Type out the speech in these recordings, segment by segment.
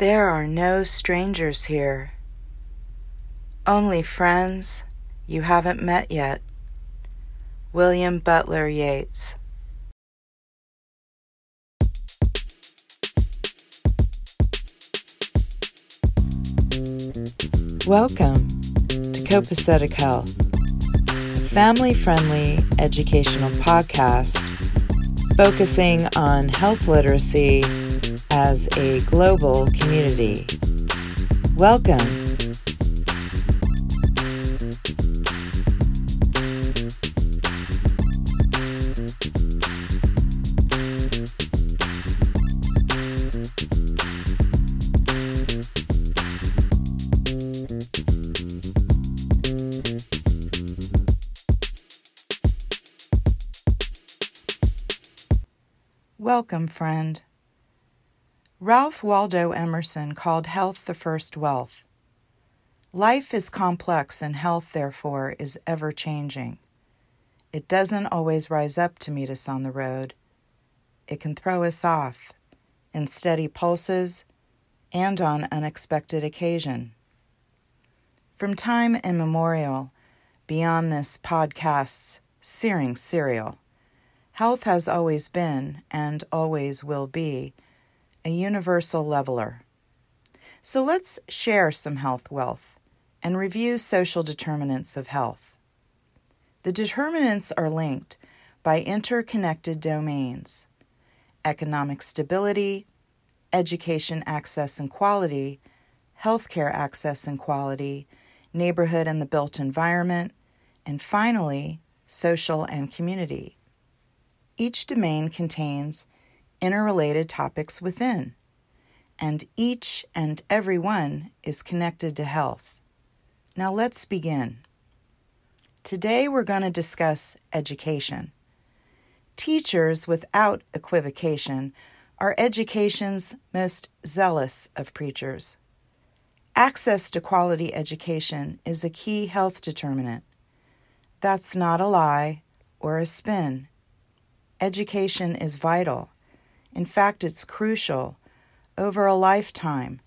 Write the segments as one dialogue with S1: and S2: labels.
S1: There are no strangers here, only friends you haven't met yet. William Butler Yeats. Welcome to Copacetic Health, a family friendly educational podcast focusing on health literacy as a global community. Welcome Welcome, friend. Ralph Waldo Emerson called health the first wealth. Life is complex, and health, therefore, is ever changing. It doesn't always rise up to meet us on the road. It can throw us off in steady pulses and on unexpected occasion. From time immemorial, beyond this podcast's searing serial, Health has always been, and always will be, a universal leveler. So let's share some health wealth and review social determinants of health. The determinants are linked by interconnected domains economic stability, education access and quality, healthcare access and quality, neighborhood and the built environment, and finally, social and community. Each domain contains interrelated topics within, and each and every one is connected to health. Now let's begin. Today we're going to discuss education. Teachers, without equivocation, are education's most zealous of preachers. Access to quality education is a key health determinant. That's not a lie or a spin. Education is vital. In fact, it's crucial over a lifetime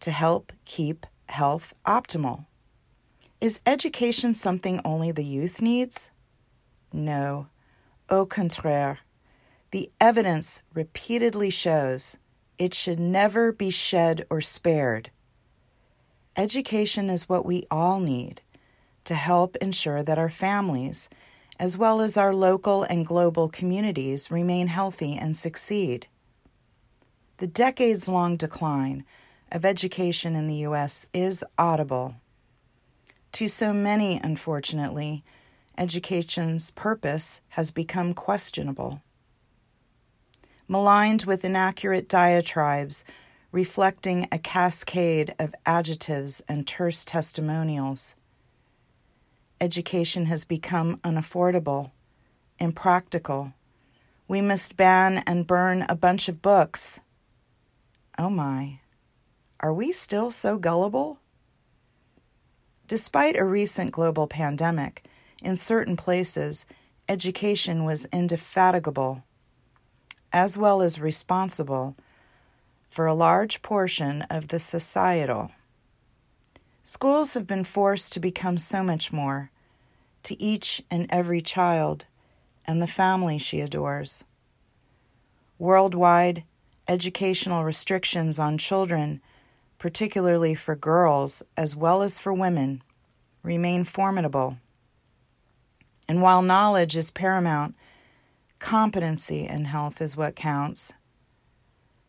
S1: to help keep health optimal. Is education something only the youth needs? No. Au contraire, the evidence repeatedly shows it should never be shed or spared. Education is what we all need to help ensure that our families as well as our local and global communities, remain healthy and succeed. The decades long decline of education in the U.S. is audible. To so many, unfortunately, education's purpose has become questionable. Maligned with inaccurate diatribes reflecting a cascade of adjectives and terse testimonials, education has become unaffordable, impractical. We must ban and burn a bunch of books. Oh my, are we still so gullible? Despite a recent global pandemic, in certain places, education was indefatigable, as well as responsible for a large portion of the societal. Schools have been forced to become so much more to each and every child and the family she adores. Worldwide, educational restrictions on children, particularly for girls as well as for women, remain formidable. And while knowledge is paramount, competency in health is what counts.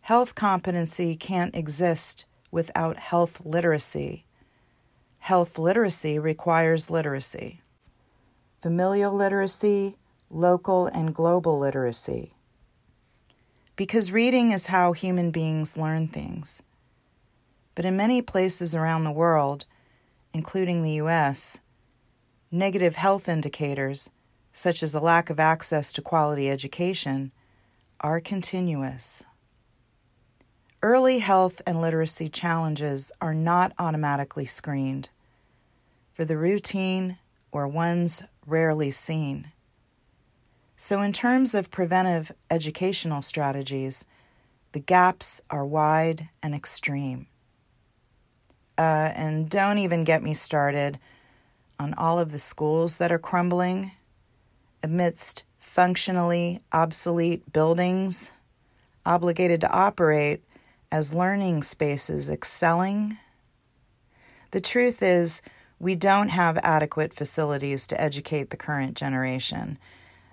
S1: Health competency can't exist without health literacy. Health literacy requires literacy familial literacy, local and global literacy. Because reading is how human beings learn things. But in many places around the world, including the US, negative health indicators, such as a lack of access to quality education, are continuous. Early health and literacy challenges are not automatically screened. For the routine or ones rarely seen. So, in terms of preventive educational strategies, The gaps are wide and extreme. Uh, and don't even get me started on all of the schools that are crumbling amidst functionally obsolete buildings obligated to operate as learning spaces excelling. The truth is, we don't have adequate facilities to educate the current generation.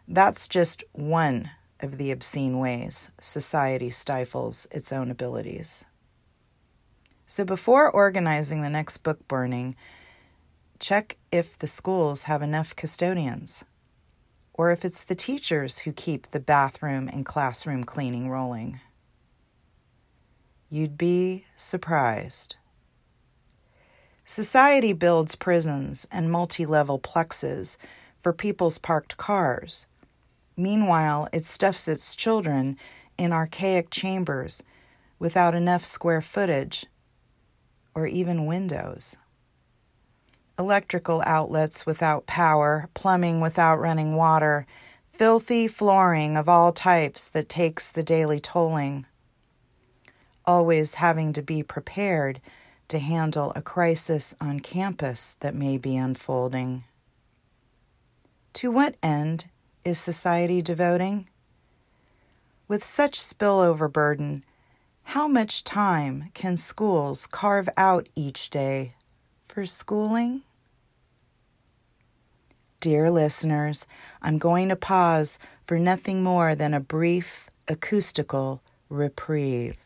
S1: That's just one of the obscene ways society stifles its own abilities. So before organizing the next book burning, check if the schools have enough custodians or if it's the teachers who keep the bathroom and classroom cleaning rolling. You'd be surprised. Society builds prisons and multi level plexes for people's parked cars. Meanwhile, it stuffs its children in archaic chambers without enough square footage or even windows electrical outlets without power, plumbing without running water, filthy flooring of all types that takes the daily tolling. Always having to be prepared to handle a crisis on campus that may be unfolding. To what end is society devoting? With such spillover burden, how much time can schools carve out each day for schooling? Dear listeners, I'm going to pause for nothing more than a brief acoustical reprieve.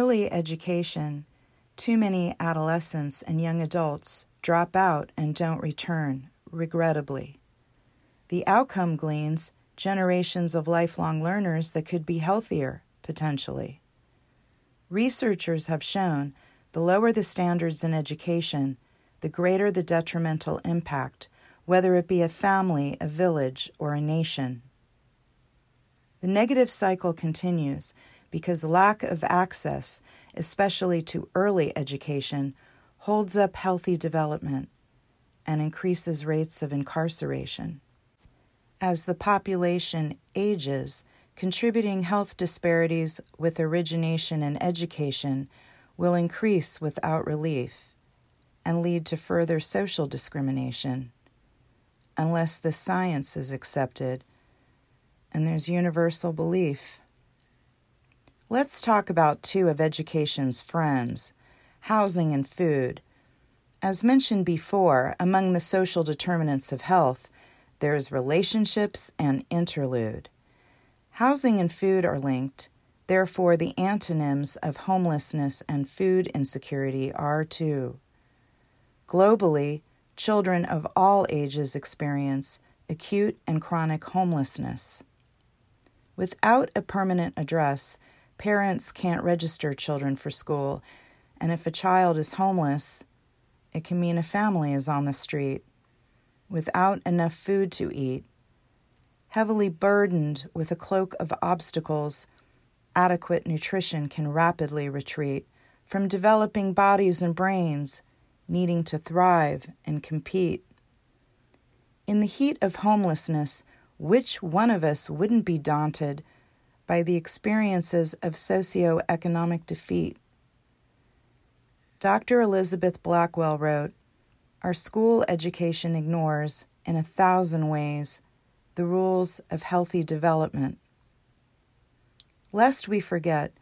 S1: Early education, too many adolescents and young adults drop out and don't return, regrettably. The outcome gleans generations of lifelong learners that could be healthier, potentially. Researchers have shown the lower the standards in education, the greater the detrimental impact, whether it be a family, a village, or a nation. The negative cycle continues because lack of access, especially to early education, holds up healthy development and increases rates of incarceration. As the population ages, contributing health disparities with origination and education will increase without relief and lead to further social discrimination unless the science is accepted and there's universal belief. Let's talk about two of education's friends housing and food. As mentioned before, among the social determinants of health, there's relationships and interlude. Housing and food are linked, therefore, the antonyms of homelessness and food insecurity are too. Globally, children of all ages experience acute and chronic homelessness. Without a permanent address, parents can't register children for school, and if a child is homeless, it can mean a family is on the street without enough food to eat, heavily burdened with a cloak of obstacles. Adequate nutrition can rapidly retreat from developing bodies and brains needing to thrive and compete. In the heat of homelessness, which one of us wouldn't be daunted by the experiences of socioeconomic defeat. Dr. Elizabeth Blackwell wrote Our school education ignores, in a thousand ways, the rules of healthy development. Lest we forget,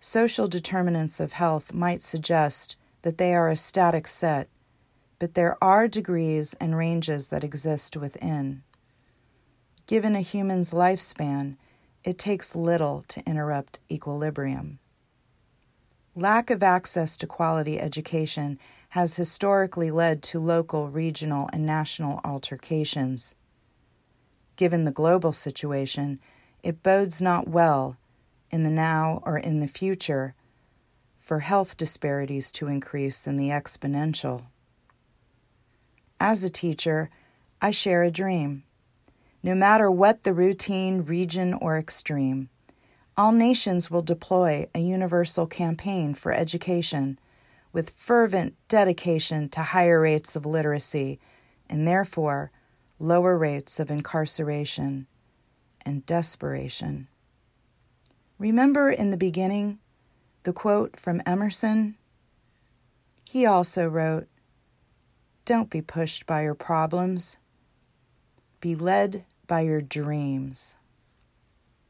S1: social determinants of health might suggest that they are a static set, but there are degrees and ranges that exist within. Given a human's lifespan, it takes little to interrupt equilibrium. Lack of access to quality education has historically led to local, regional, and national altercations. given the global situation, it bodes not well in the now or in the future for health disparities to increase in the exponential. As a teacher, I share a dream. No matter what the routine, region, or extreme, all nations will deploy a universal campaign for education with fervent dedication to higher rates of literacy and therefore lower rates of incarceration and desperation. Remember in the beginning the quote from Emerson? He also wrote, Don't be pushed by your problems, be led by your dreams.